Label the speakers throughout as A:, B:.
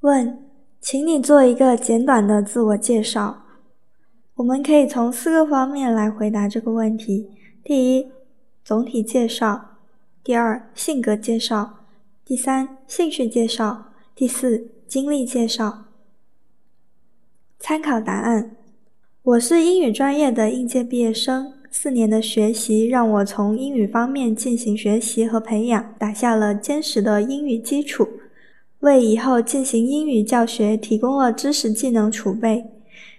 A: 问，请你做一个简短的自我介绍。我们可以从四个方面来回答这个问题：第一，总体介绍；第二，性格介绍；第三，兴趣介绍；第四，经历介绍。参考答案：我是英语专业的应届毕业生。四年的学习让我从英语方面进行学习和培养，打下了坚实的英语基础，为以后进行英语教学提供了知识技能储备。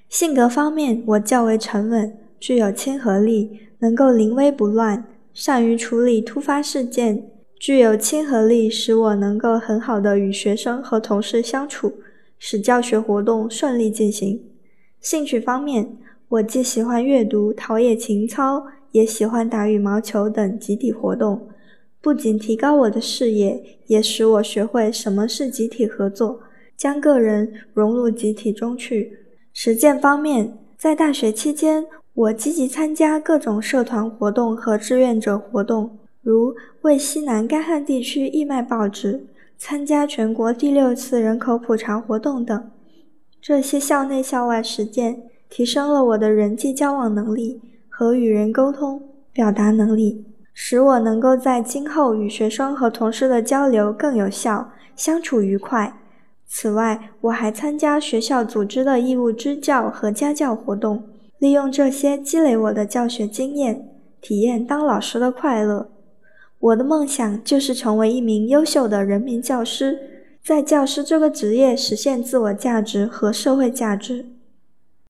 A: 性格方面，我较为沉稳，具有亲和力，能够临危不乱，善于处理突发事件。具有亲和力，使我能够很好的与学生和同事相处，使教学活动顺利进行。兴趣方面，我既喜欢阅读、陶冶情操，也喜欢打羽毛球等集体活动，不仅提高我的视野，也使我学会什么是集体合作，将个人融入集体中去。实践方面，在大学期间，我积极参加各种社团活动和志愿者活动，如为西南干旱地区义卖报纸、参加全国第六次人口普查活动等。这些校内校外实践。提升了我的人际交往能力和与人沟通表达能力，使我能够在今后与学生和同事的交流更有效，相处愉快。此外，我还参加学校组织的义务支教和家教活动，利用这些积累我的教学经验，体验当老师的快乐。我的梦想就是成为一名优秀的人民教师，在教师这个职业实现自我价值和社会价值。